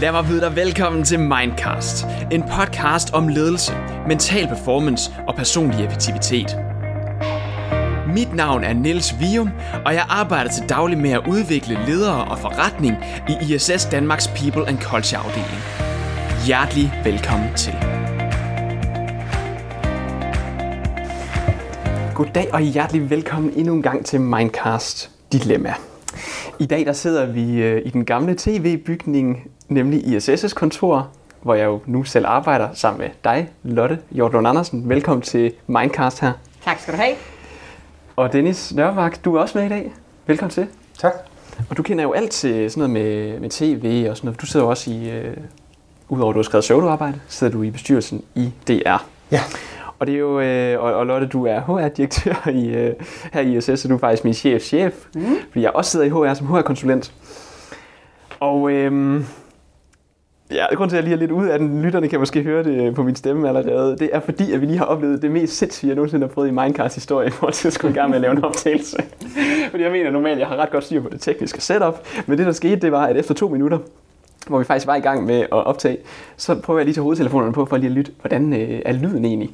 Lad mig byde dig velkommen til Mindcast. En podcast om ledelse, mental performance og personlig effektivitet. Mit navn er Niels Vium, og jeg arbejder til daglig med at udvikle ledere og forretning i ISS Danmarks People and Culture afdeling. Hjertelig velkommen til. Goddag og hjertelig velkommen endnu en gang til Mindcast Dilemma. I dag der sidder vi øh, i den gamle tv-bygning, nemlig i ISS' kontor, hvor jeg jo nu selv arbejder sammen med dig, Lotte Hjortlund Andersen. Velkommen til Mindcast her. Tak skal du have. Og Dennis Nørmark, du er også med i dag. Velkommen til. Tak. Og du kender jo alt til sådan noget med, med tv og sådan noget. Du sidder jo også i, øh, udover at du har skrevet pseudoarbejde, sidder du i bestyrelsen i DR. Ja. Og det er jo, øh, og, og Lotte, du er HR-direktør i, øh, her i ISS, så du er faktisk min chef-chef, mm. fordi jeg også sidder i HR som HR-konsulent. Og øh, ja, grund til, at jeg lige er lidt ude af den, lytterne kan måske høre det på min stemme allerede, det er fordi, at vi lige har oplevet det mest sindssyge, jeg nogensinde har prøvet i Mindcast historie, hvor jeg skulle i gang med at lave en optagelse. fordi jeg mener normalt, jeg har ret godt styr på det tekniske setup, men det der skete, det var, at efter to minutter, hvor vi faktisk var i gang med at optage, så prøver jeg lige at tage hovedtelefonerne på for lige at lytte, hvordan øh, er lyden egentlig.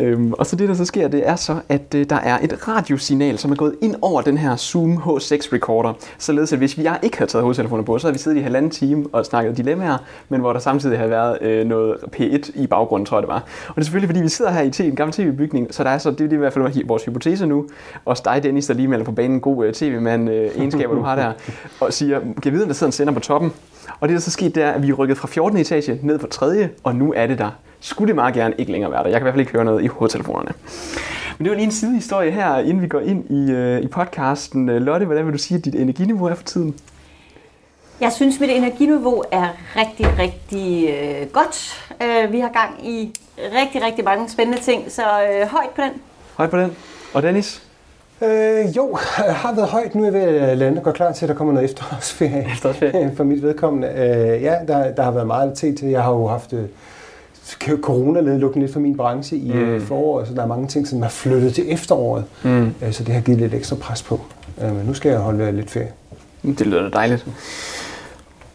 Øhm, og så det, der så sker, det er så, at øh, der er et radiosignal, som er gået ind over den her Zoom H6 recorder, således at hvis vi ikke havde taget hovedtelefonerne på, så havde vi siddet i halvanden time og snakket dilemmaer, men hvor der samtidig havde været øh, noget P1 i baggrunden, tror jeg det var. Og det er selvfølgelig, fordi vi sidder her i en gammel tv-bygning, så der er så, det er i hvert fald vores hypotese nu, og dig, Dennis, der lige melder på banen. God øh, tv-mand øh, egenskaber, du har der, og siger, kan vide, om der sidder en sender på toppen, og det, der så skete, det er, at vi rykket fra 14. etage ned på 3. og nu er det der. Skulle det meget gerne ikke længere være der. Jeg kan i hvert fald ikke høre noget i hovedtelefonerne. Men det var lige en sidehistorie her, inden vi går ind i, uh, i podcasten. Lotte, hvordan vil du sige, at dit energiniveau er for tiden? Jeg synes, mit energiniveau er rigtig, rigtig øh, godt. Øh, vi har gang i rigtig, rigtig mange spændende ting, så øh, højt på den. Højt på den. Og Dennis? Øh, jo, har været højt. Nu er jeg ved at lande og gå klar til, at der kommer noget efterårsferie. Efterårsferie. for mit vedkommende. Øh, ja, der, der har været meget til til. Jeg har jo haft øh, corona-nedlukning lidt for min branche i mm. øh, foråret, så der er mange ting, som er flyttet til efteråret. Mm. Øh, så det har givet lidt ekstra pres på. Øh, men nu skal jeg holde lidt ferie. Det lyder da dejligt.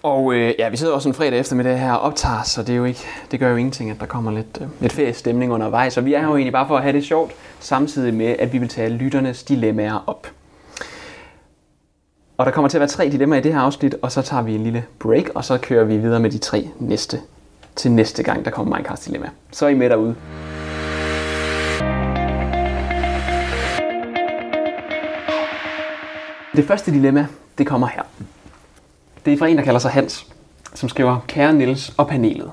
Og øh, ja, vi sidder også en fredag eftermiddag her og optager, så det, er jo ikke, det gør jo ingenting, at der kommer lidt, øh, lidt feriestemning undervejs. Så vi er jo egentlig bare for at have det sjovt, samtidig med, at vi vil tage lytternes dilemmaer op. Og der kommer til at være tre dilemmaer i det her afsnit, og så tager vi en lille break, og så kører vi videre med de tre næste til næste gang, der kommer Minecraft Dilemma. Så er I med derude. Det første dilemma, det kommer her. Det er fra en, der kalder sig Hans, som skriver, Kære Niels og panelet.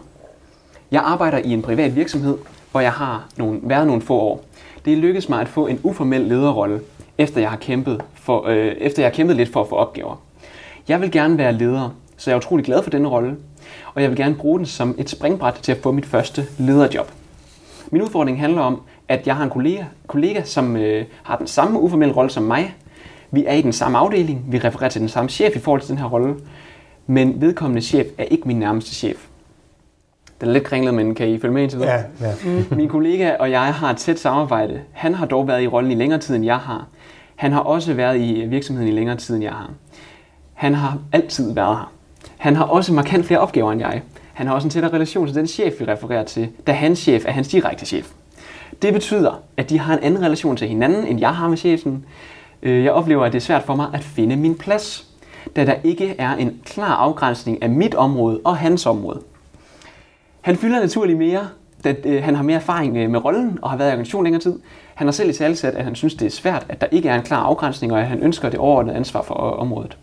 Jeg arbejder i en privat virksomhed, hvor jeg har nogle, været nogle få år. Det er lykkedes mig at få en uformel lederrolle, efter jeg har kæmpet, for, øh, efter jeg har kæmpet lidt for at få opgaver. Jeg vil gerne være leder, så jeg er utrolig glad for denne rolle, og jeg vil gerne bruge den som et springbræt til at få mit første lederjob. Min udfordring handler om, at jeg har en kollega, kollega som øh, har den samme uformelle rolle som mig. Vi er i den samme afdeling, vi refererer til den samme chef i forhold til den her rolle, men vedkommende chef er ikke min nærmeste chef. Den er lidt kringlet, men kan I følge med indtil Ja, ja. Min kollega og jeg har et tæt samarbejde. Han har dog været i rollen i længere tid, end jeg har. Han har også været i virksomheden i længere tid, end jeg har. Han har altid været her. Han har også markant flere opgaver end jeg. Han har også en tættere relation til den chef, vi refererer til, da hans chef er hans direkte chef. Det betyder, at de har en anden relation til hinanden, end jeg har med chefen. Øh, jeg oplever, at det er svært for mig at finde min plads, da der ikke er en klar afgrænsning af mit område og hans område. Han fylder naturligt mere, da øh, han har mere erfaring øh, med rollen og har været i organisationen længere tid. Han har selv i talsat, at han synes, det er svært, at der ikke er en klar afgrænsning, og at han ønsker det overordnede ansvar for området.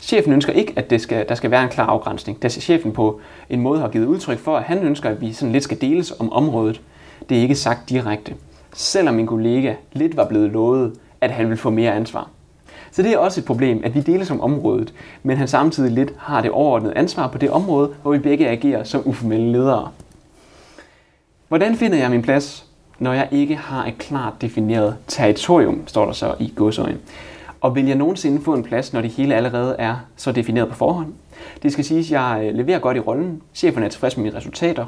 Chefen ønsker ikke, at det skal, der skal være en klar afgrænsning, da chefen på en måde har givet udtryk for, at han ønsker, at vi sådan lidt skal deles om området. Det er ikke sagt direkte. Selvom min kollega lidt var blevet lovet, at han vil få mere ansvar. Så det er også et problem, at vi deles om området, men han samtidig lidt har det overordnede ansvar på det område, hvor vi begge agerer som uformelle ledere. Hvordan finder jeg min plads, når jeg ikke har et klart defineret territorium, står der så i godsøjen. Og vil jeg nogensinde få en plads, når det hele allerede er så defineret på forhånd? Det skal siges, at jeg øh, leverer godt i rollen. Chefen er tilfreds med mine resultater.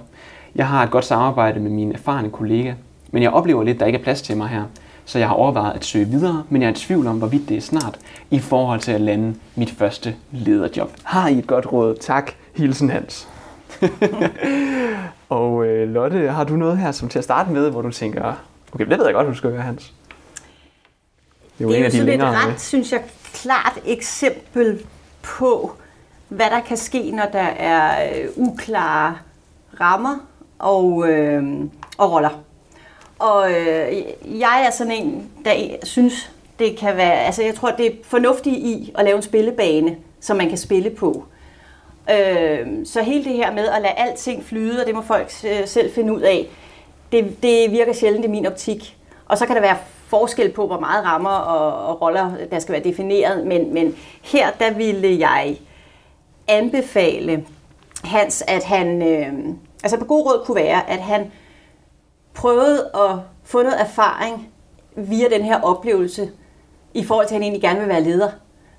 Jeg har et godt samarbejde med mine erfarne kollegaer. Men jeg oplever lidt, at der ikke er plads til mig her. Så jeg har overvejet at søge videre, men jeg er i tvivl om, hvorvidt det er snart i forhold til at lande mit første lederjob. Har I et godt råd? Tak. Hilsen Hans. og øh, Lotte, har du noget her som til at starte med, hvor du tænker, okay, det ved jeg godt, du skal gøre, Hans. Det er jo, det er en af de længere et ret, med. synes jeg, klart eksempel på, hvad der kan ske, når der er øh, uklare rammer og, øh, og roller. Og øh, jeg er sådan en, der synes, det kan være, altså jeg tror, det er fornuftigt i at lave en spillebane, som man kan spille på. Øh, så hele det her med at lade alting flyde, og det må folk øh, selv finde ud af, det, det virker sjældent i min optik. Og så kan der være forskel på, hvor meget rammer og, og roller, der skal være defineret, men, men her der ville jeg anbefale Hans, at han, øh, altså på god råd kunne være, at han prøvet at få noget erfaring via den her oplevelse, i forhold til, at han egentlig gerne vil være leder.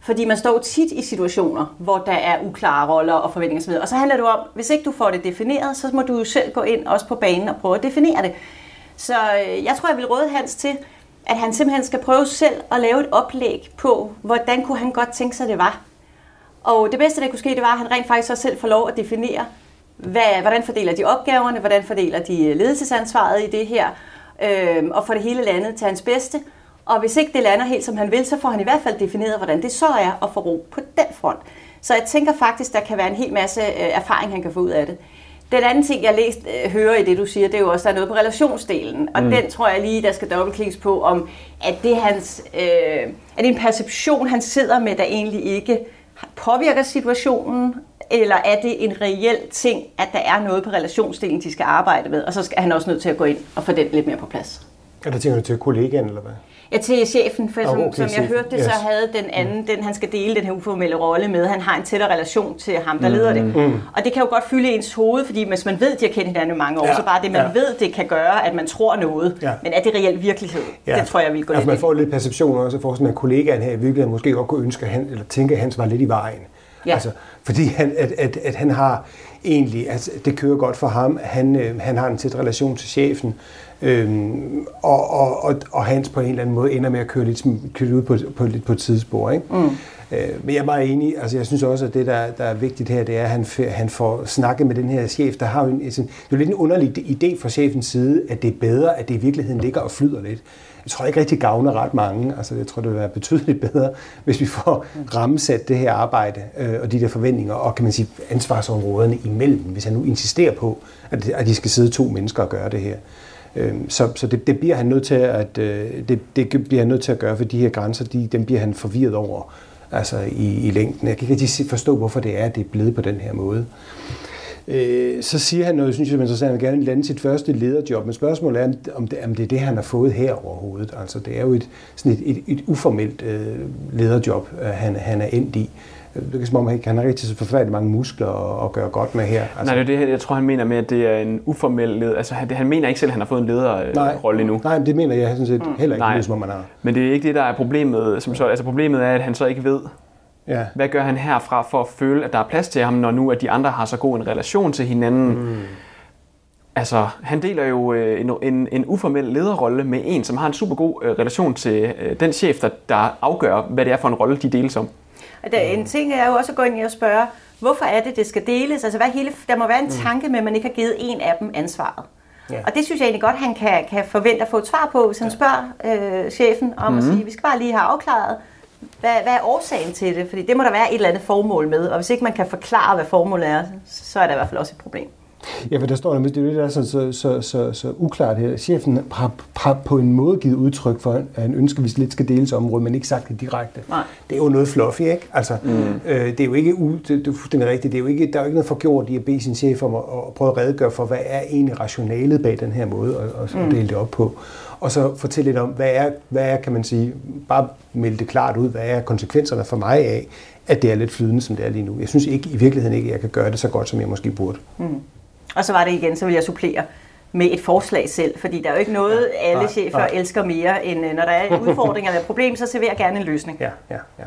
Fordi man står tit i situationer, hvor der er uklare roller og forventninger osv. Og så handler det om, hvis ikke du får det defineret, så må du jo selv gå ind også på banen og prøve at definere det. Så øh, jeg tror, jeg vil råde Hans til, at han simpelthen skal prøve selv at lave et oplæg på, hvordan kunne han godt tænke sig, det var. Og det bedste, der kunne ske, det var, at han rent faktisk så selv får lov at definere, hvad, hvordan fordeler de opgaverne, hvordan fordeler de ledelsesansvaret i det her, øh, og for det hele landet til hans bedste. Og hvis ikke det lander helt, som han vil, så får han i hvert fald defineret, hvordan det så er at få ro på den front. Så jeg tænker faktisk, der kan være en hel masse øh, erfaring, han kan få ud af det. Den anden ting, jeg læst, øh, hører i det, du siger, det er jo også, der er noget på relationsdelen. Og mm. den tror jeg lige, der skal dobbeltklikkes på, om at det, hans, øh, er det en perception, han sidder med, der egentlig ikke påvirker situationen, eller er det en reel ting, at der er noget på relationsdelen, de skal arbejde med, og så skal han også nødt til at gå ind og få den lidt mere på plads. Er der tænker du til kollegaen, eller hvad? Ja, til chefen, for som, okay, som jeg hørte det, yes. så havde den anden, mm. den han skal dele den her uformelle rolle med, han har en tættere relation til ham, der mm. leder det. Mm. Og det kan jo godt fylde ens hoved, fordi hvis man ved, at de har kendt hinanden i mange år, ja. så bare det, man ja. ved, det kan gøre, at man tror noget. Ja. Men er det reelt virkelighed? Ja. Det tror jeg, vi gå altså, man får lidt perception også, for sådan en kollegaen her i virkeligheden måske godt kunne ønske, at han, eller tænke, at han var lidt i vejen. Ja. Altså, fordi han, at, at, at han har egentlig, altså, det kører godt for ham, han, øh, han har en tæt relation til chefen, Øhm, og, og, og, og Hans på en eller anden måde ender med at køre lidt, køre ud på, på, lidt på et tidsspor. Ikke? Mm. Øh, men jeg er meget enig. Altså, jeg synes også, at det, der, der er vigtigt her, det er, at han, han får snakket med den her chef. Der har jo en, sådan, det er jo lidt en underlig idé fra chefens side, at det er bedre, at det i virkeligheden ligger og flyder lidt. Jeg tror ikke rigtig gavner ret mange. Altså, jeg tror, det vil være betydeligt bedre, hvis vi får rammesat det her arbejde øh, og de der forventninger og kan man sige ansvarsområderne imellem, hvis han nu insisterer på, at, at de skal sidde to mennesker og gøre det her. Øhm, så så det, det bliver han nødt til at øh, det, det bliver han nødt til at gøre, for de her grænser, de, dem bliver han forvirret over altså i, i længden. Jeg kan ikke rigtig forstå, hvorfor det er, at det er blevet på den her måde. Øh, så siger han noget, synes jeg er interessant, at han gerne vil lande sit første lederjob, men spørgsmålet er, om det, om det er det, han har fået her overhovedet. Altså, det er jo et, sådan et, et, et uformelt øh, lederjob, øh, han, han er endt i det er som om, han har rigtig så forfærdeligt mange muskler at, gøre godt med her. Altså. Nej, det er det, jeg tror, han mener med, at det er en uformel leder. Altså, han, han mener ikke selv, at han har fået en lederrolle endnu. Nej, det mener jeg sådan set mm. heller ikke, Nej, som om man har. Men det er ikke det, der er problemet. Som så, altså, problemet er, at han så ikke ved, Ja. Hvad gør han herfra for at føle, at der er plads til ham, når nu at de andre har så god en relation til hinanden? Mm. Altså, han deler jo øh, en, en, en uformel lederrolle med en, som har en super god øh, relation til øh, den chef, der, der afgør, hvad det er for en rolle, de deles om. Der, en ting er jo også at gå ind og spørge, hvorfor er det, det skal deles? Altså, hvad hele, der må være en mm. tanke med, at man ikke har givet en af dem ansvaret. Ja. Og det synes jeg egentlig godt, han kan, kan forvente at få et svar på, hvis han ja. spørger øh, chefen om mm. at sige, vi skal bare lige have afklaret, hvad, hvad er årsagen til det? Fordi det må der være et eller andet formål med, og hvis ikke man kan forklare, hvad formålet er, så er der i hvert fald også et problem. Ja, for der står nemlig, det er det, der er så, så, så, så, så uklart her. Chefen har, har på en måde givet udtryk for, at han ønsker, at vi lidt skal deles området, men ikke sagt det direkte. Nej. Det er jo noget fluffy, ikke? Altså, mm. øh, det er jo ikke, u, det, det er fuldstændig rigtigt, det er jo ikke, der er jo ikke noget forgjort i at bede sin chef om at, at prøve at redegøre for, hvad er egentlig rationalet bag den her måde at, at mm. dele det op på. Og så fortælle lidt om, hvad er, hvad er, kan man sige, bare melde det klart ud, hvad er konsekvenserne for mig af, at det er lidt flydende, som det er lige nu. Jeg synes ikke, i virkeligheden ikke, at jeg kan gøre det så godt, som jeg måske burde. Mm. Og så var det igen, så vil jeg supplere med et forslag selv, fordi der er jo ikke noget, ja, alle chefer ja. elsker mere, end øh, når der er en udfordring eller et problem, så serverer jeg gerne en løsning. Ja, ja, ja.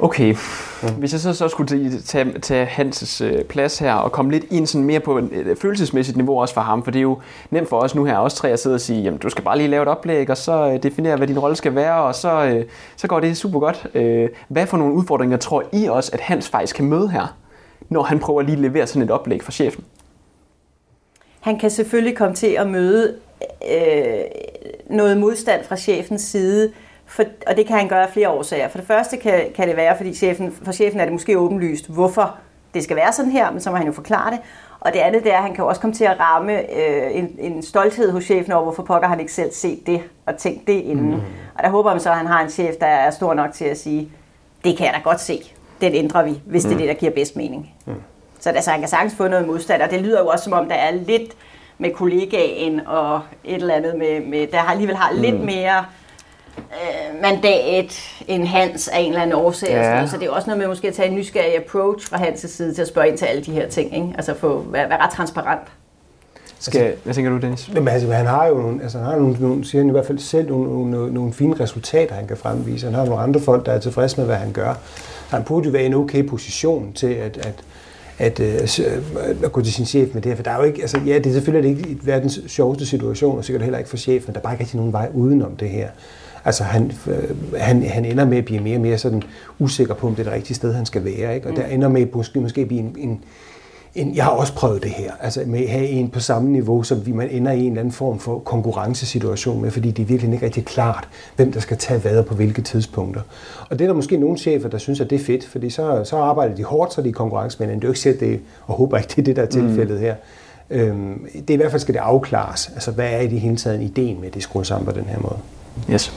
Okay, mm. hvis jeg så, så skulle tage, tage Hanses øh, plads her og komme lidt ind sådan mere på et øh, følelsesmæssigt niveau også for ham, for det er jo nemt for os nu her, også tre at sidde og sige, jamen du skal bare lige lave et oplæg, og så definere, hvad din rolle skal være, og så, så går det super godt. Hvad for nogle udfordringer tror I også, at Hans faktisk kan møde her? når han prøver lige at levere sådan et oplæg for chefen? Han kan selvfølgelig komme til at møde øh, noget modstand fra chefens side, for, og det kan han gøre af flere årsager. For det første kan, kan det være, fordi chefen, for chefen er det måske åbenlyst, hvorfor det skal være sådan her, men så må han jo forklare det. Og det andet det er, at han kan også komme til at ramme øh, en, en stolthed hos chefen over, hvorfor pokker han ikke selv set det og tænkt det inden. Mm. Og der håber man så, at han har en chef, der er stor nok til at sige, det kan jeg da godt se, den ændrer vi, hvis mm. det er det, der giver bedst mening. Mm. Så altså, han kan sagtens få noget modstand, og det lyder jo også som om, der er lidt med kollegaen og et eller andet, med, med der alligevel har mm. lidt mere øh, mandat end Hans af en eller anden årsag. Ja. Så det er også noget med måske at tage en nysgerrig approach fra Hans' side til at spørge ind til alle de her ting. Ikke? Altså få, være, være ret transparent. Skal, altså, hvad tænker du, Dennis? Jamen, altså, han har jo nogle, altså, han har nogle, nogle, siger han i hvert fald selv nogle, nogle, nogle fine resultater, han kan fremvise. Han har nogle andre folk, der er tilfredse med, hvad han gør. Han burde jo være i en okay position til at, at, at, øh, at, øh, at gå til sin chef med det her. For der er jo ikke, altså, ja, det er selvfølgelig ikke verdens sjoveste situation, og sikkert heller ikke for chefen, der er bare ikke rigtig nogen vej udenom det her. Altså han, øh, han, han ender med at blive mere og mere sådan usikker på, om det er det rigtige sted, han skal være. Ikke? Og mm. der ender med måske, måske blive en, en, en, jeg har også prøvet det her, altså med at have en på samme niveau, som vi man ender i en eller anden form for konkurrencesituation med, fordi det er virkelig ikke rigtig klart, hvem der skal tage hvad på hvilke tidspunkter. Og det er der måske nogle chefer, der synes, at det er fedt, fordi så, så arbejder de hårdt, så de er konkurrencemænd, det er jo ikke selv det, og håber ikke, det er det, der er tilfældet mm. her. Øhm, det er i hvert fald skal det afklares, altså hvad er i det hele taget ideen med, at det skruer sammen på den her måde. Yes.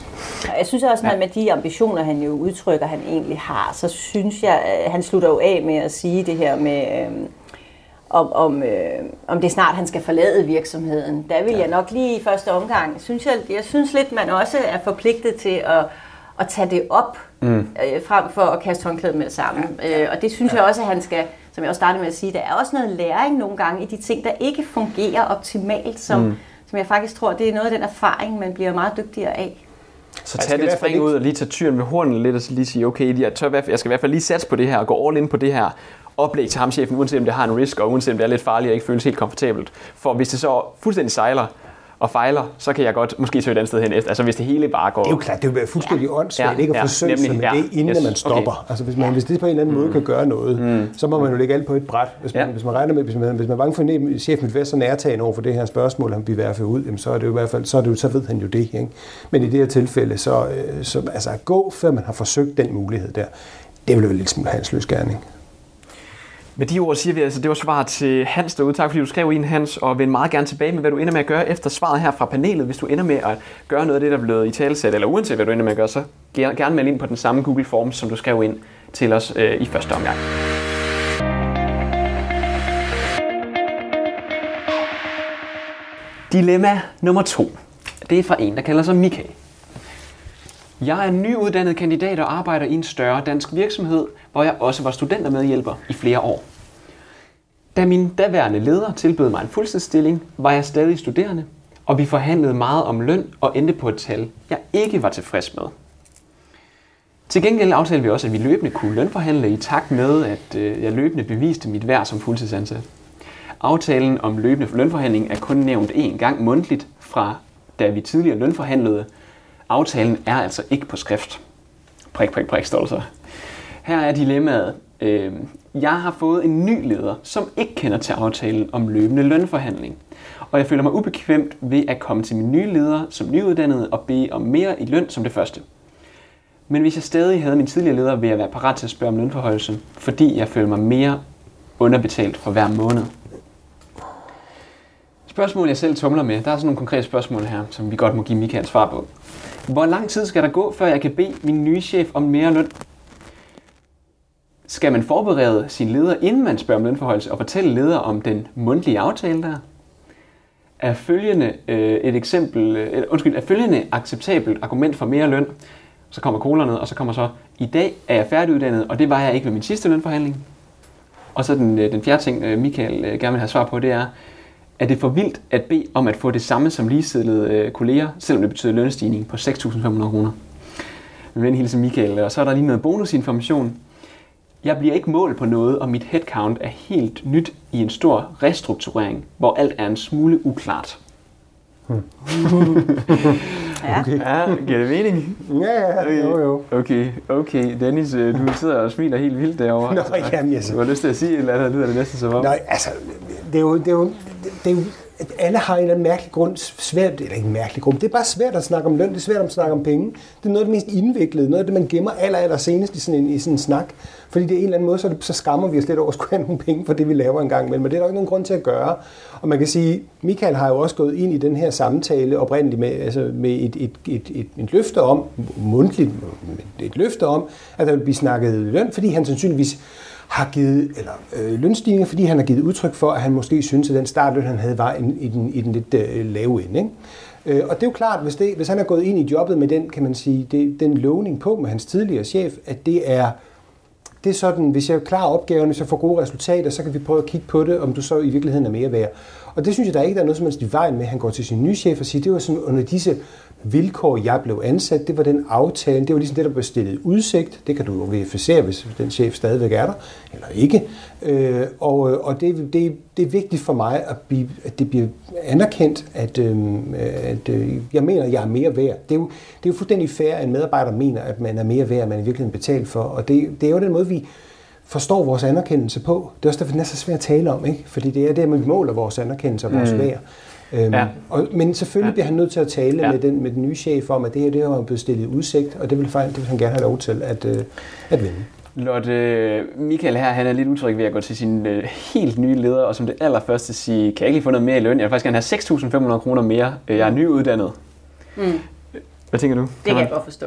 Jeg synes også, at med de ambitioner, han jo udtrykker, han egentlig har, så synes jeg, at han slutter jo af med at sige det her med, øh, om, om, øh, om det snart han skal forlade virksomheden. Der vil ja. jeg nok lige i første omgang, synes jeg, jeg synes lidt, man også er forpligtet til at, at tage det op, mm. øh, frem for at kaste håndklædet med det sammen. Ja. Øh, og det synes ja. jeg også, at han skal, som jeg også startede med at sige, der er også noget læring nogle gange i de ting, der ikke fungerer optimalt, som, mm som jeg faktisk tror, det er noget af den erfaring, man bliver meget dygtigere af. Så tag det spring ud og lige tage tyren med hornen lidt og lige sige, okay, jeg, tør, jeg skal i hvert fald lige satse på det her og gå all in på det her oplæg til ham chefen, uanset om det har en risk, og uanset om det er lidt farligt og ikke føles helt komfortabelt. For hvis det så fuldstændig sejler, og fejler, så kan jeg godt måske søge et andet sted hen efter. Altså hvis det hele bare går... Det er jo klart, det vil være fuldstændig ja. åndssvagt ja, ikke at ja, forsøge sig med ja. det, inden yes. man stopper. Okay. Altså hvis, man, hvis det på en eller anden måde mm. kan gøre noget, mm. så må man jo lægge alt på et bræt. Hvis man, ja. hvis man regner med, hvis man, hvis man er bange for, at vil være så nærtagende over for det her spørgsmål, han bliver værfet ud, jamen, så er det jo i hvert fald, så, er det jo, så ved han jo det. Ikke? Men i det her tilfælde, så, øh, så altså gå, før man har forsøgt den mulighed der, det vil jo lidt smule hansløs gerning. Med de ord siger vi altså, det var svar til Hans derude. Tak fordi du skrev ind, Hans, og vend meget gerne tilbage med, hvad du ender med at gøre efter svaret her fra panelet. Hvis du ender med at gøre noget af det, der er blevet i talesæt, eller uanset hvad du ender med at gøre, så gerne meld ind på den samme Google Form, som du skrev ind til os øh, i første omgang. Dilemma nummer to. Det er fra en, der kalder sig Michael. Jeg er nyuddannet kandidat og arbejder i en større dansk virksomhed, hvor jeg også var studentermedhjælper i flere år. Da min daværende leder tilbød mig en fuldtidsstilling, var jeg stadig studerende, og vi forhandlede meget om løn og endte på et tal, jeg ikke var tilfreds med. Til gengæld aftalte vi også, at vi løbende kunne lønforhandle i takt med, at øh, jeg løbende beviste mit værd som fuldtidsansat. Aftalen om løbende lønforhandling er kun nævnt én gang mundtligt fra da vi tidligere lønforhandlede, Aftalen er altså ikke på skrift. Prik, prik, prik, står der så. Her er dilemmaet. Øh, jeg har fået en ny leder, som ikke kender til aftalen om løbende lønforhandling. Og jeg føler mig ubekvemt ved at komme til min nye leder som nyuddannet og bede om mere i løn som det første. Men hvis jeg stadig havde min tidligere leder, ville jeg være parat til at spørge om lønforhøjelse, fordi jeg føler mig mere underbetalt for hver måned. Spørgsmål, jeg selv tumler med. Der er sådan nogle konkrete spørgsmål her, som vi godt må give Michael svar på. Hvor lang tid skal der gå, før jeg kan bede min nye chef om mere løn? Skal man forberede sin leder, inden man spørger om lønforholdelse, og fortælle leder om den mundtlige aftale der? Er følgende øh, et eksempel, øh, undskyld, er følgende acceptabelt argument for mere løn? Så kommer kolonnet, og så kommer så, i dag er jeg færdiguddannet, og det var jeg ikke ved min sidste lønforhandling. Og så den, øh, den fjerde ting, øh, Michael øh, gerne vil have svar på, det er, er det for vildt at bede om at få det samme som ligesidlede øh, kolleger, selvom det betyder lønstigning på 6.500 kroner. Med ven hilsen Michael, og så er der lige noget bonusinformation. Jeg bliver ikke målt på noget, og mit headcount er helt nyt i en stor restrukturering, hvor alt er en smule uklart. Hmm. Ja, okay. ja giver det mening? Ja, ja, okay. jo, jo. Okay, okay. Dennis, øh, du sidder og smiler helt vildt derovre. Nå, jamen, altså. Du har lyst til at sige et eller andet, lyder det næsten som om. Nej, altså, det er jo, det er jo, det er jo alle har en eller anden mærkelig grund svært, eller ikke en mærkelig grund, det er bare svært at snakke om løn, det er svært at snakke om penge. Det er noget af det mest indviklede, noget af det, man gemmer aller, aller senest i sådan en, i sådan en snak. Fordi det er en eller anden måde, så, det, så skammer vi os lidt over at skulle have nogle penge for det, vi laver engang imellem. Men det er der ikke nogen grund til at gøre. Og man kan sige, Michael har jo også gået ind i den her samtale oprindeligt med, altså med et, et, et, et, et løfte om, mundtligt, et løfte om, at der vil blive snakket løn, fordi han sandsynligvis har givet, eller øh, lønstigninger, fordi han har givet udtryk for, at han måske synes, at den startløn, han havde, var i den, i den lidt øh, lave ende. Ikke? Øh, og det er jo klart, hvis, det, hvis han er gået ind i jobbet med den, kan man sige, det, den lovning på med hans tidligere chef, at det er, det er sådan, hvis jeg klarer opgaven, hvis jeg får gode resultater, så kan vi prøve at kigge på det, om du så i virkeligheden er mere værd. Og det synes jeg, der ikke der er noget som helst i vejen med. Han går til sin nye chef og siger, det var sådan under disse vilkår, jeg blev ansat, det var den aftale, det var ligesom det, der blev stillet udsigt. Det kan du jo verificere, hvis den chef stadigvæk er der, eller ikke. Øh, og og det, det, det er vigtigt for mig, at, blive, at det bliver anerkendt, at, øh, at øh, jeg mener, at jeg er mere værd. Det er, jo, det er jo fuldstændig fair, at en medarbejder mener, at man er mere værd, end man i virkeligheden betalt for. Og det, det er jo den måde, vi forstår vores anerkendelse på. Det er også derfor, den er så svært at tale om, ikke? fordi det er det, man måler vores anerkendelse og vores mm. værd. Øhm, ja. og, men selvfølgelig ja. bliver han nødt til at tale ja. med, den, med den nye chef om, at det her det har blevet stillet udsigt, og det vil, det vil han gerne have lov til at, øh, at vinde. Lotte, Michael her, han er lidt utryg ved at gå til sin øh, helt nye leder, og som det allerførste sige, kan jeg ikke lige få noget mere i løn? Jeg vil faktisk gerne have 6.500 kroner mere. Jeg er nyuddannet. Mm. Hvad tænker du? Det kan, jeg godt forstå.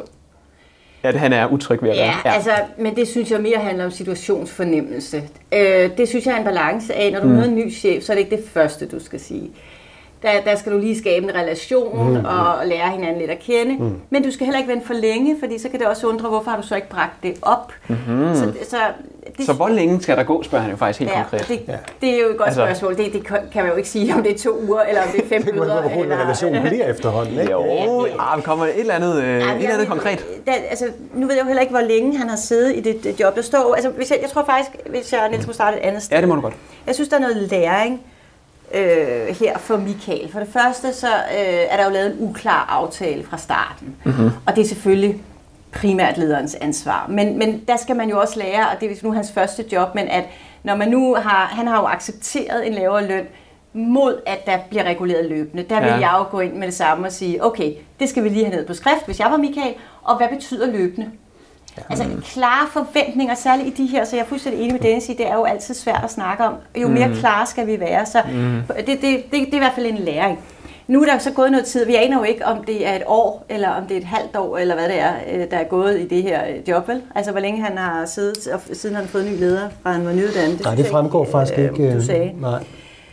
At han er utryg ved at ja, ja, altså, men det synes jeg mere handler om situationsfornemmelse. Øh, det synes jeg er en balance af, når du mm. møder en ny chef, så er det ikke det første, du skal sige der, der skal du lige skabe en relation mm, og lære hinanden lidt at kende. Mm. Men du skal heller ikke vente for længe, fordi så kan det også undre, hvorfor har du så ikke bragt det op. Mm-hmm. Så, så, det, så hvor længe skal der gå, spørger han jo faktisk helt ja, konkret. Det, ja. det er jo et godt altså, spørgsmål. Det, det kan man jo ikke sige, om det er to uger, eller om det er fem det møder. Det kan man relation bliver efterhånden, ikke? Jo, ja, det kommer et eller andet, øh, ja, et eller andet konkret. Da, altså, nu ved jeg jo heller ikke, hvor længe han har siddet i det, det job. Der står, altså, hvis jeg, jeg tror faktisk, hvis jeg Niels må starte et andet sted. Ja, det må du godt. Jeg synes, der er noget læring øh, her for Michael. For det første så øh, er der jo lavet en uklar aftale fra starten, mm-hmm. og det er selvfølgelig primært lederens ansvar. Men, men der skal man jo også lære, og det er nu hans første job, men at når man nu har, han har jo accepteret en lavere løn, mod at der bliver reguleret løbende. Der vil ja. jeg jo gå ind med det samme og sige, okay, det skal vi lige have ned på skrift, hvis jeg var Michael, og hvad betyder løbende? Ja. Altså klare forventninger, særligt i de her, så jeg er fuldstændig enig med Dennis i, det er jo altid svært at snakke om. Jo mere mm. klare skal vi være, så mm. det, det, det, det er i hvert fald en læring. Nu er der så gået noget tid. Vi aner jo ikke, om det er et år, eller om det er et halvt år, eller hvad det er, øh, der er gået i det her øh, job, vel? Altså, hvor længe han har siddet, og siden han har fået en ny leder, fra han var nyuddannet. Nej, det fremgår faktisk øh, ikke. Du sagde. Nej.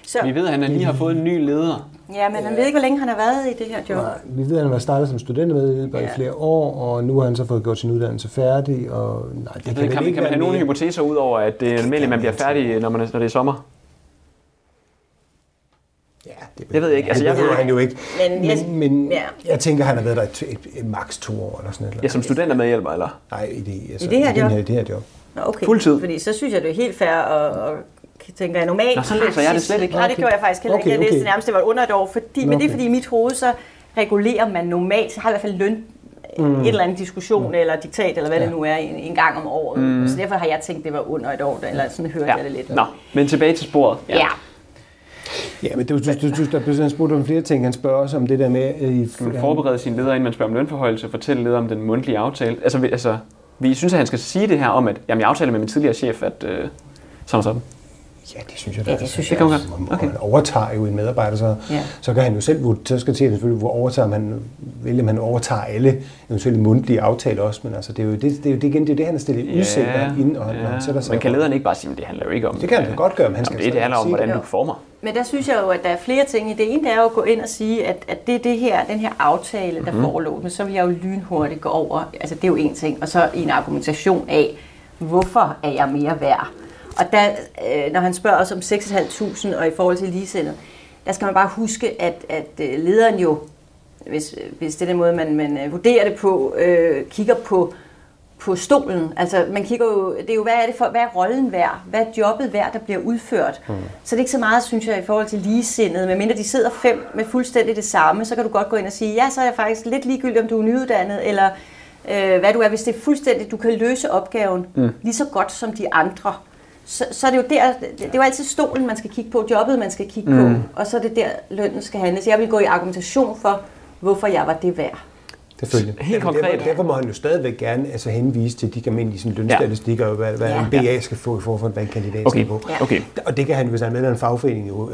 Så, vi ved, at han lige har fået en ny leder. Ja, men han ved ikke, hvor længe han har været i det her job. Nej, vi ved, at han var startet som studentermedhjælper ja. i flere år, og nu har han så fået gjort sin uddannelse færdig. Og, nej, det kan, kan, kan, kan man have nogle hypoteser ud over, at det er almindeligt, man bliver færdig, når, man, når det er sommer? Ja, det, jeg ved ikke. Altså, det ved han jo ikke. Men, jeg, men, men ja. jeg tænker, han har været der et, et, et, maks to år eller sådan noget. Ja, som studentermedhjælper, eller? Nej, i det, altså, I det her i job? Her, i det her job. Nå, okay. Fuldtid? Fordi så synes jeg, det er helt fair at, at tænker jeg normalt. Nå, så læser jeg det slet ikke. Nej, det gjorde jeg faktisk heller ikke. Okay, okay. Jeg læste nærmest, det var under et år, fordi, okay. men det er fordi i mit hoved, så regulerer man normalt, så har i hvert fald løn mm. et eller andet diskussion mm. eller diktat, eller hvad ja. det nu er, en, en gang om året. Mm. Så derfor har jeg tænkt, det var under et år, eller sådan hørte ja. jeg det lidt. Nå, men tilbage til sporet. Ja. ja. Ja, men du, du, du, der bliver spurgt om flere ting. Han spørger også om det der med... Øh, I, man forberede sin leder, inden man spørger om lønforhøjelse, fortælle leder om den mundtlige aftale. Altså, vi, altså, vi synes, at han skal sige det her om, at jamen, jeg aftaler med min tidligere chef, at øh, sådan og sådan. Ja, det synes jeg da. Ja, det synes jeg også. Man, okay. man overtager jo en medarbejder, så, ja. så kan han jo selv, så skal til selvfølgelig, hvor overtager man, vælger man overtager alle eventuelle mundtlige aftaler også, men altså, det er jo det, det, er jo det, igen, det, er det han har stillet ja, udsigt ind, og ja. han sætter sig Men kan lederen ikke bare sige, at det handler jo ikke om... Det kan han godt gøre, men han skal det, det handler om, hvordan du performer. Men der synes jeg jo, at der er flere ting i det. ene er jo at gå ind og sige, at, at det er det her, den her aftale, der mm-hmm. forelå, men så vil jeg jo lynhurtigt gå over, altså det er jo en ting, og så en argumentation af, hvorfor er jeg mere værd? Og der, øh, når han spørger os om 6.500 og i forhold til ligesindet, der skal man bare huske, at, at øh, lederen jo, hvis, hvis det er den måde, man, man øh, vurderer det på, øh, kigger på, på stolen. Altså, man kigger jo, det er jo, hvad er det for, hvad er rollen værd? Hvad er jobbet værd, der bliver udført? Mm. Så det er ikke så meget, synes jeg, i forhold til ligesindet. Men mindre de sidder fem med fuldstændig det samme, så kan du godt gå ind og sige, ja, så er jeg faktisk lidt ligegyldig, om du er nyuddannet, eller øh, hvad du er, hvis det er fuldstændig, du kan løse opgaven mm. lige så godt som de andre. Så, så er det jo der, det er jo altid stolen, man skal kigge på, jobbet, man skal kigge mm. på, og så er det der, lønnen skal handles. Jeg vil gå i argumentation for, hvorfor jeg var det værd. Selvfølgelig. Helt konkret. Derfor, derfor må han jo stadigvæk gerne altså, henvise til de almindelige sådan, lønstatistikker, ja. hvad, hvad ja. en BA skal få i forhold til, hvad en kandidat okay. skal få. Ja. Okay. Og det kan han, hvis han er med i en fagforening, jo,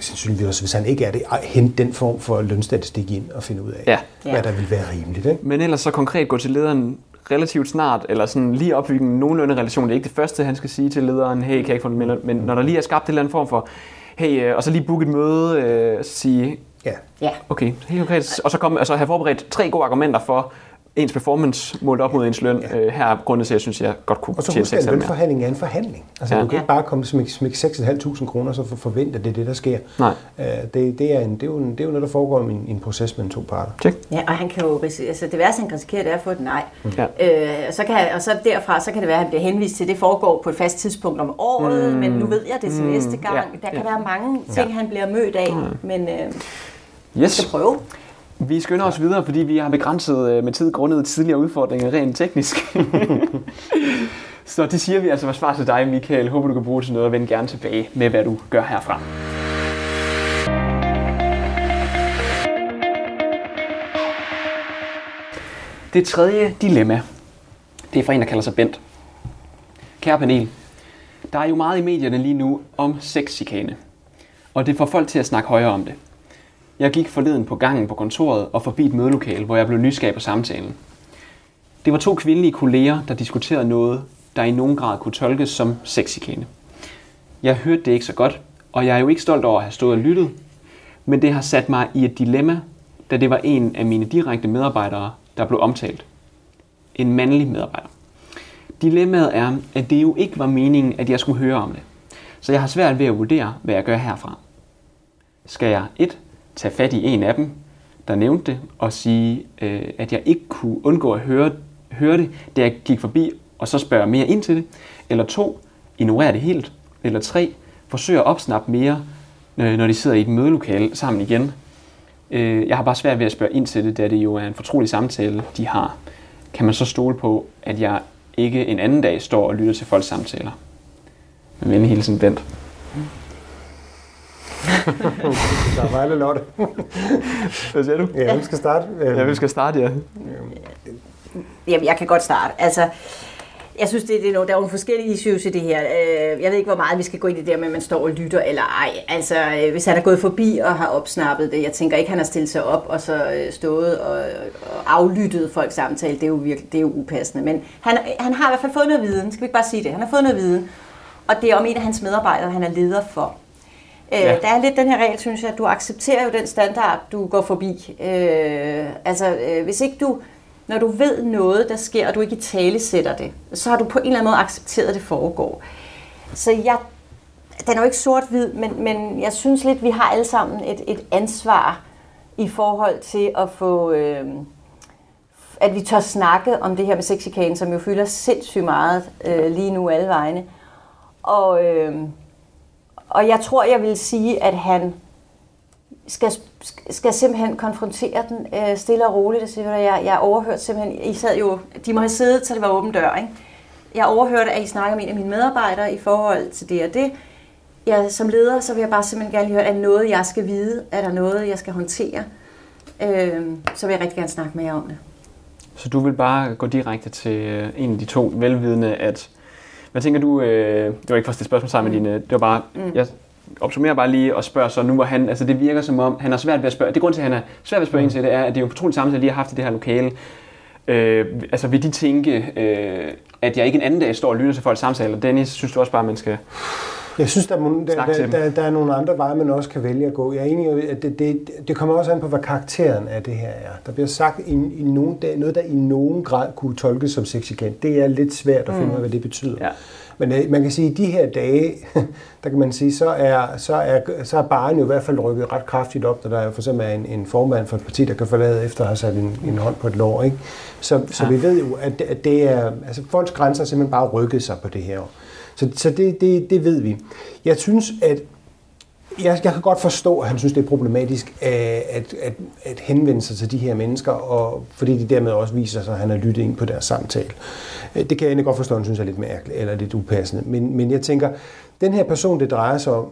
sandsynligvis også, hvis han ikke er det, hente den form for lønstatistik ind og finde ud af, ja. hvad der vil være rimeligt. Ikke? Men ellers så konkret gå til lederen relativt snart, eller sådan lige opbygge en nogenlunde relation. Det er ikke det første, han skal sige til lederen, hey, kan jeg ikke få en men når der lige er skabt en eller anden form for, hey, øh, og så lige booke et møde, øh, sige, Ja. ja. Okay, helt konkret. Og så kom, altså, have forberedt tre gode argumenter for, ens performance målt op mod ens løn. Ja. Øh, her er grunden til, at jeg synes, jeg godt kunne Og så husk, at en lønforhandling er en forhandling. Altså, ja. du kan ikke bare komme med 6.500 kroner, så for forvente, at det er det, der sker. Nej. Øh, det, det, er en, det, er jo en, det er jo noget, der foregår i en, en proces mellem to parter. Check. Ja, og han kan jo, altså, det værste, han kan risikere, det er at få et nej. Ja. Øh, så kan, og så derfra, så kan det være, at han bliver henvist til, det foregår på et fast tidspunkt om året, mm. men nu ved jeg det til mm. næste gang. Ja. Der kan ja. være mange ting, ja. han bliver mødt af, mm. men øh, yes. skal prøve. Vi skynder os videre, fordi vi har begrænset øh, med tid grundet tidligere udfordringer rent teknisk. Så det siger vi altså var svar til dig, Michael. Håber, du kan bruge det til noget og vende gerne tilbage med, hvad du gør herfra. Det tredje dilemma, det er fra en, der kalder sig Bent. Kære panel, der er jo meget i medierne lige nu om sexchikane. Og det får folk til at snakke højere om det. Jeg gik forleden på gangen på kontoret og forbi et mødelokale, hvor jeg blev nysgerrig på samtalen. Det var to kvindelige kolleger, der diskuterede noget, der i nogen grad kunne tolkes som sexikane. Jeg hørte det ikke så godt, og jeg er jo ikke stolt over at have stået og lyttet, men det har sat mig i et dilemma, da det var en af mine direkte medarbejdere, der blev omtalt. En mandlig medarbejder. Dilemmaet er, at det jo ikke var meningen, at jeg skulle høre om det. Så jeg har svært ved at vurdere, hvad jeg gør herfra. Skal jeg 1 tage fat i en af dem, der nævnte det, og sige, øh, at jeg ikke kunne undgå at høre, høre det, da jeg gik forbi, og så spørge mere ind til det. Eller to, ignorere det helt. Eller tre, forsøge at opsnappe mere, øh, når de sidder i et mødelokale sammen igen. Øh, jeg har bare svært ved at spørge ind til det, da det jo er en fortrolig samtale, de har. Kan man så stole på, at jeg ikke en anden dag står og lytter til folks samtaler? Med venlig hilsen, Bent. Mm. der er mig Lotte. Hvad siger du? Ja, hvem skal starte? Ja, hvem skal starte, ja. Jamen, jeg kan godt starte. Altså, jeg synes, det, det er noget, der er nogle forskellige issues i det her. Øh, jeg ved ikke, hvor meget vi skal gå ind i det der med, at man står og lytter eller ej. Altså, øh, hvis han er gået forbi og har opsnappet det, jeg tænker ikke, han har stillet sig op og så øh, stået og, og aflyttet folks samtale. Det er jo virkelig det er jo upassende. Men han, han har i hvert fald fået noget viden. Skal vi ikke bare sige det? Han har fået noget viden. Og det er om en af hans medarbejdere, han er leder for. Øh, ja. Der er lidt den her regel, synes jeg, at du accepterer jo den standard, du går forbi. Øh, altså, øh, hvis ikke du, når du ved noget, der sker, og du ikke i tale sætter det, så har du på en eller anden måde accepteret, at det foregår. Så jeg, den er jo ikke sort-hvid, men, men jeg synes lidt, vi har alle sammen et, et ansvar i forhold til at få... Øh, at vi tør snakke om det her med sexikane, som jo fylder sindssygt meget øh, lige nu alle vegne. Og... Øh, og jeg tror, jeg vil sige, at han skal, skal simpelthen konfrontere den øh, stille og roligt. Altså, det siger, jeg, jeg overhørte simpelthen, I sad jo, de må have siddet, så det var åben dør, ikke? Jeg overhørte, at I snakker med en af mine medarbejdere i forhold til det og det. Jeg, som leder, så vil jeg bare simpelthen gerne høre, er noget, jeg skal vide? Er der noget, jeg skal håndtere? Øh, så vil jeg rigtig gerne snakke med jer om det. Så du vil bare gå direkte til øh, en af de to velvidende, at hvad tænker du, øh, det var ikke for at stille spørgsmål sammen mm. med dine, det var bare, mm. jeg opsummerer bare lige og spørger så nu, hvor han, altså det virker som om, han har svært ved at spørge, det grund til, at han er svært ved at spørge mm. ind til det, er, at det er jo en fortrolig samtale, lige har haft i det her lokale. Øh, altså vil de tænke, øh, at jeg ikke en anden dag står og lytter til folks samtaler? Dennis, synes du også bare, at man skal jeg synes, der, der, der, der, der er nogle andre veje, man også kan vælge at gå. Jeg er enig at det, det, det kommer også an på, hvad karakteren af det her er. Der bliver sagt i, i nogen, noget, der i nogen grad kunne tolkes som sexikant. Det er lidt svært at finde ud af, hvad det betyder. Ja. Men øh, man kan sige, at de her dage, der kan man sige, så er, så er, så er barnet jo i hvert fald rykket ret kraftigt op, når der for eksempel er en, en formand for et parti, der kan forlade efter at have sat en, en hånd på et lår. Ikke? Så, så ja. vi ved jo, at, at det er, altså folks grænser har simpelthen bare rykket sig på det her. Så, så det, det, det ved vi. Jeg synes, at jeg, jeg kan godt forstå, at han synes, det er problematisk øh, at, at, at, henvende sig til de her mennesker, og, fordi de dermed også viser sig, at han har lyttet ind på deres samtale. Øh, det kan jeg egentlig godt forstå, at han synes er lidt mærkeligt, eller lidt upassende. Men, men jeg tænker, den her person, det drejer sig om,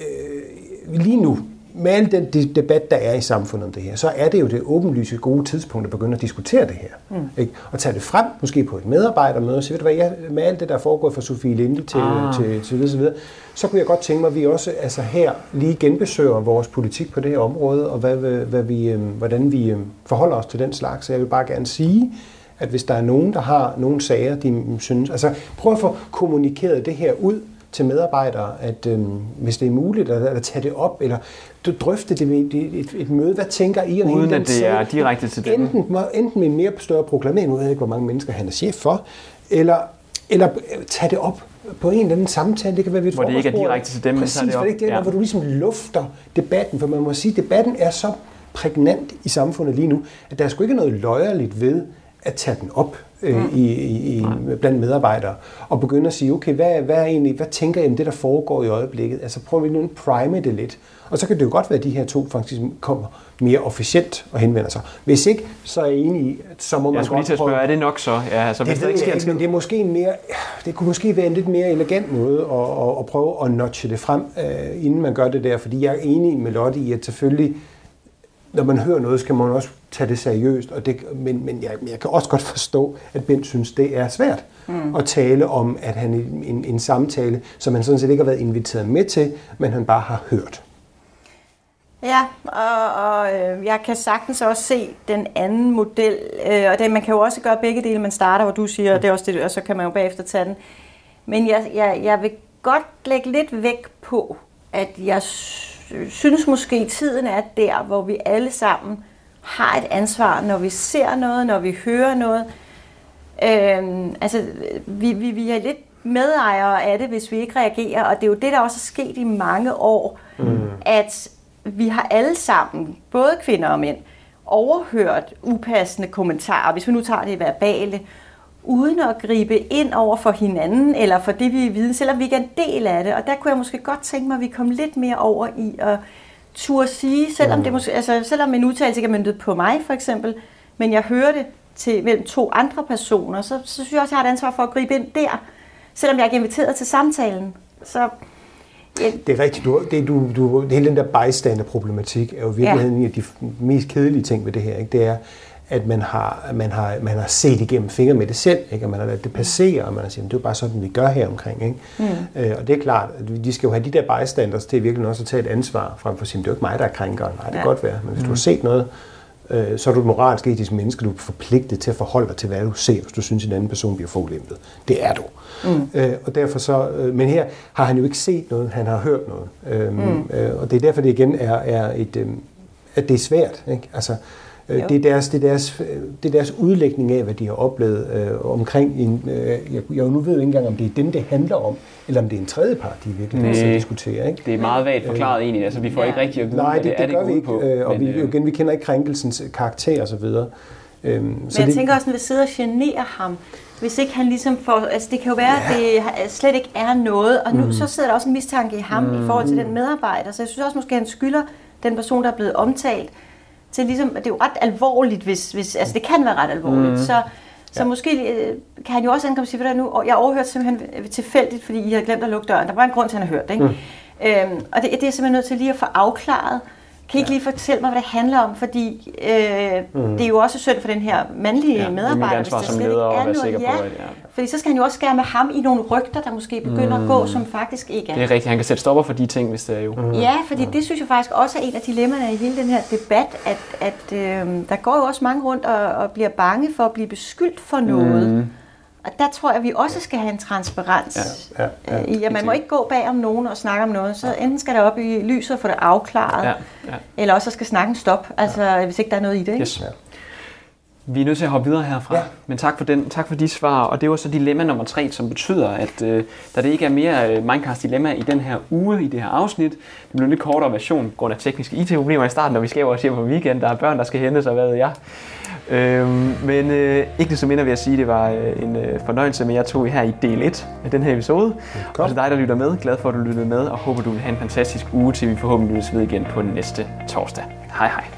øh, lige nu, med al den debat, der er i samfundet om det her, så er det jo det åbenlyse gode tidspunkt at begynde at diskutere det her. Mm. Ikke? Og tage det frem, måske på et medarbejdermøde, og sige, ved du hvad, jeg, med alt det, der er foregået fra Sofie Linde til, ah. til, til, til videre, så, så kunne jeg godt tænke mig, at vi også altså her lige genbesøger vores politik på det her område, og hvad, hvad vi, øhm, hvordan vi øhm, forholder os til den slags. Så jeg vil bare gerne sige, at hvis der er nogen, der har nogle sager, de synes... Altså, prøv at få kommunikeret det her ud, til medarbejdere, at øh, hvis det er muligt, at, at tage det op, eller du drøfte det ved et, et, et møde. Hvad tænker I om Uden at det sag? er direkte til dem? Enten, enten med en mere større proklamering, nu ved jeg ikke, hvor mange mennesker han er chef for, eller, eller tage det op på en eller anden samtale. Det kan være ved et Hvor det ikke er direkte til dem, Præcis, men det op. Præcis, det ja. hvor du ligesom lufter debatten, for man må sige, at debatten er så prægnant i samfundet lige nu, at der sgu ikke noget løjerligt ved at tage den op øh, mm. i, i, blandt medarbejdere, og begynde at sige, okay, hvad, hvad, er egentlig, hvad tænker I om det, der foregår i øjeblikket? Altså prøv at nu at prime det lidt. Og så kan det jo godt være, at de her to faktisk kommer mere officielt og henvender sig. Hvis ikke, så er jeg enig i, at så må man Jeg skulle lige til at spørge, er det nok så? Ja, så det, det, ikke sker men det, er måske en mere, det kunne måske være en lidt mere elegant måde at, at, at prøve at notche det frem, uh, inden man gør det der. Fordi jeg er enig med Lotte i, at selvfølgelig når man hører noget, skal man også tage det seriøst. Og det, men men jeg, jeg kan også godt forstå, at Bent synes, det er svært mm. at tale om, at han i en, en samtale, som han sådan set ikke har været inviteret med til, men han bare har hørt. Ja, og, og øh, jeg kan sagtens også se den anden model, øh, og det, man kan jo også gøre begge dele. Man starter, hvor du siger, mm. det er også det, og så kan man jo bagefter tage den. Men jeg, jeg, jeg vil godt lægge lidt væk på, at jeg synes måske, tiden er der, hvor vi alle sammen har et ansvar, når vi ser noget, når vi hører noget. Øhm, altså, vi, vi, vi er lidt medejere af det, hvis vi ikke reagerer, og det er jo det, der også er sket i mange år, mm. at vi har alle sammen, både kvinder og mænd, overhørt upassende kommentarer, hvis vi nu tager det verbale, uden at gribe ind over for hinanden, eller for det, vi ved, selvom vi ikke er en del af det. Og der kunne jeg måske godt tænke mig, at vi kom lidt mere over i at turde sige, selvom, det måske, altså, selvom en udtalelse ikke er myndet på mig, for eksempel, men jeg hører det til mellem to andre personer, så, så synes jeg også, at jeg har et ansvar for at gribe ind der, selvom jeg ikke er inviteret til samtalen. Så. Det er rigtigt. Du, det, du, du, hele den der bystander-problematik er jo i virkeligheden ja. en af de mest kedelige ting ved det her. Ikke? Det er, at man har, man har, man har set igennem fingre med det selv, ikke? og man har ladet det passere, og man har sagt, det er bare sådan, vi gør her omkring. Ikke? Mm. Øh, og det er klart, at de skal jo have de der bystanders til virkelig også at tage et ansvar, frem for at sige, det er jo ikke mig, der er krænkeren. Nej, det kan ja. godt være, men hvis mm. du har mm. set noget, øh, så er du et moralsk etisk menneske, du er forpligtet til at forholde dig til, hvad du ser, hvis du synes, at en anden person bliver forulempet. Det er du. Mm. Øh, og derfor så, øh, men her har han jo ikke set noget, han har hørt noget. Øh, mm. øh, og det er derfor, det igen er, er et, øh, at det er svært. Ikke? Altså, Øh, det er, deres, det, er deres, det er deres udlægning af, hvad de har oplevet øh, omkring en... Øh, jeg, jeg nu ved ikke engang, om det er dem, det handler om, eller om det er en tredje part, de virkelig Nej, skal diskutere. Ikke? Det er meget vagt forklaret øh, egentlig, altså vi får ja. ikke rigtig at vide, Nej, det, det, det, det gør det vi ikke, på. Øh, og men, vi, igen, vi kender ikke krænkelsens karakter og så videre. Øhm, men så jeg det, tænker også, at vi sidder og generer ham, hvis ikke han ligesom får... Altså det kan jo være, ja. at det slet ikke er noget, og nu mm. så sidder der også en mistanke i ham mm. i forhold til den medarbejder, så jeg synes også måske, at han skylder den person, der er blevet omtalt, til ligesom, det er jo ret alvorligt, hvis, hvis altså det kan være ret alvorligt, mm. så, så ja. måske øh, kan han jo også ankomme og sige, nu, og jeg overhørte simpelthen tilfældigt, fordi I havde glemt at lukke døren. Der var en grund til, at han har hørt det. Ikke? Mm. Øhm, og det, det er simpelthen nødt til lige at få afklaret, kan I ikke lige fortælle mig, hvad det handler om? Fordi øh, mm. det er jo også synd for den her mandlige ja, medarbejder, hvis det slet ikke er noget. Sikker ja, på, at, ja. Fordi så skal han jo også skære med ham i nogle rygter, der måske begynder mm. at gå, mm. som faktisk ikke er. Det er rigtigt. Han kan sætte stopper for de ting, hvis det er jo. Mm. Ja, fordi mm. det synes jeg faktisk også er en af dilemmaerne i hele den her debat, at, at øh, der går jo også mange rundt og, og bliver bange for at blive beskyldt for noget. Mm og der tror jeg, at vi også skal have en transparens ja, ja, ja, i, at man må ikke gå bag om nogen og snakke om noget. Så enten skal der op i lyset og få det afklaret, ja, ja. eller også skal snakken stoppe, altså, ja. hvis ikke der er noget i det. Ikke? Yes. Ja. Vi er nødt til at hoppe videre herfra, ja. men tak for, den, tak for de svar. Og det var så dilemma nummer tre, som betyder, at øh, da det ikke er mere øh, Minecraft dilemma i den her uge, i det her afsnit, det bliver en lidt kortere version på grund af tekniske IT-problemer i starten, når vi skal også hjem på weekend, der er børn, der skal hentes og hvad ved jeg. Øhm, men øh, ikke det så mindre vil jeg sige, at det var øh, en øh, fornøjelse med jer to her i del 1 af den her episode. Kom. Og til dig, der lytter med, glad for, at du lyttede med, og håber, du vil have en fantastisk uge, til vi forhåbentlig lyttes ved igen på næste torsdag. Hej hej.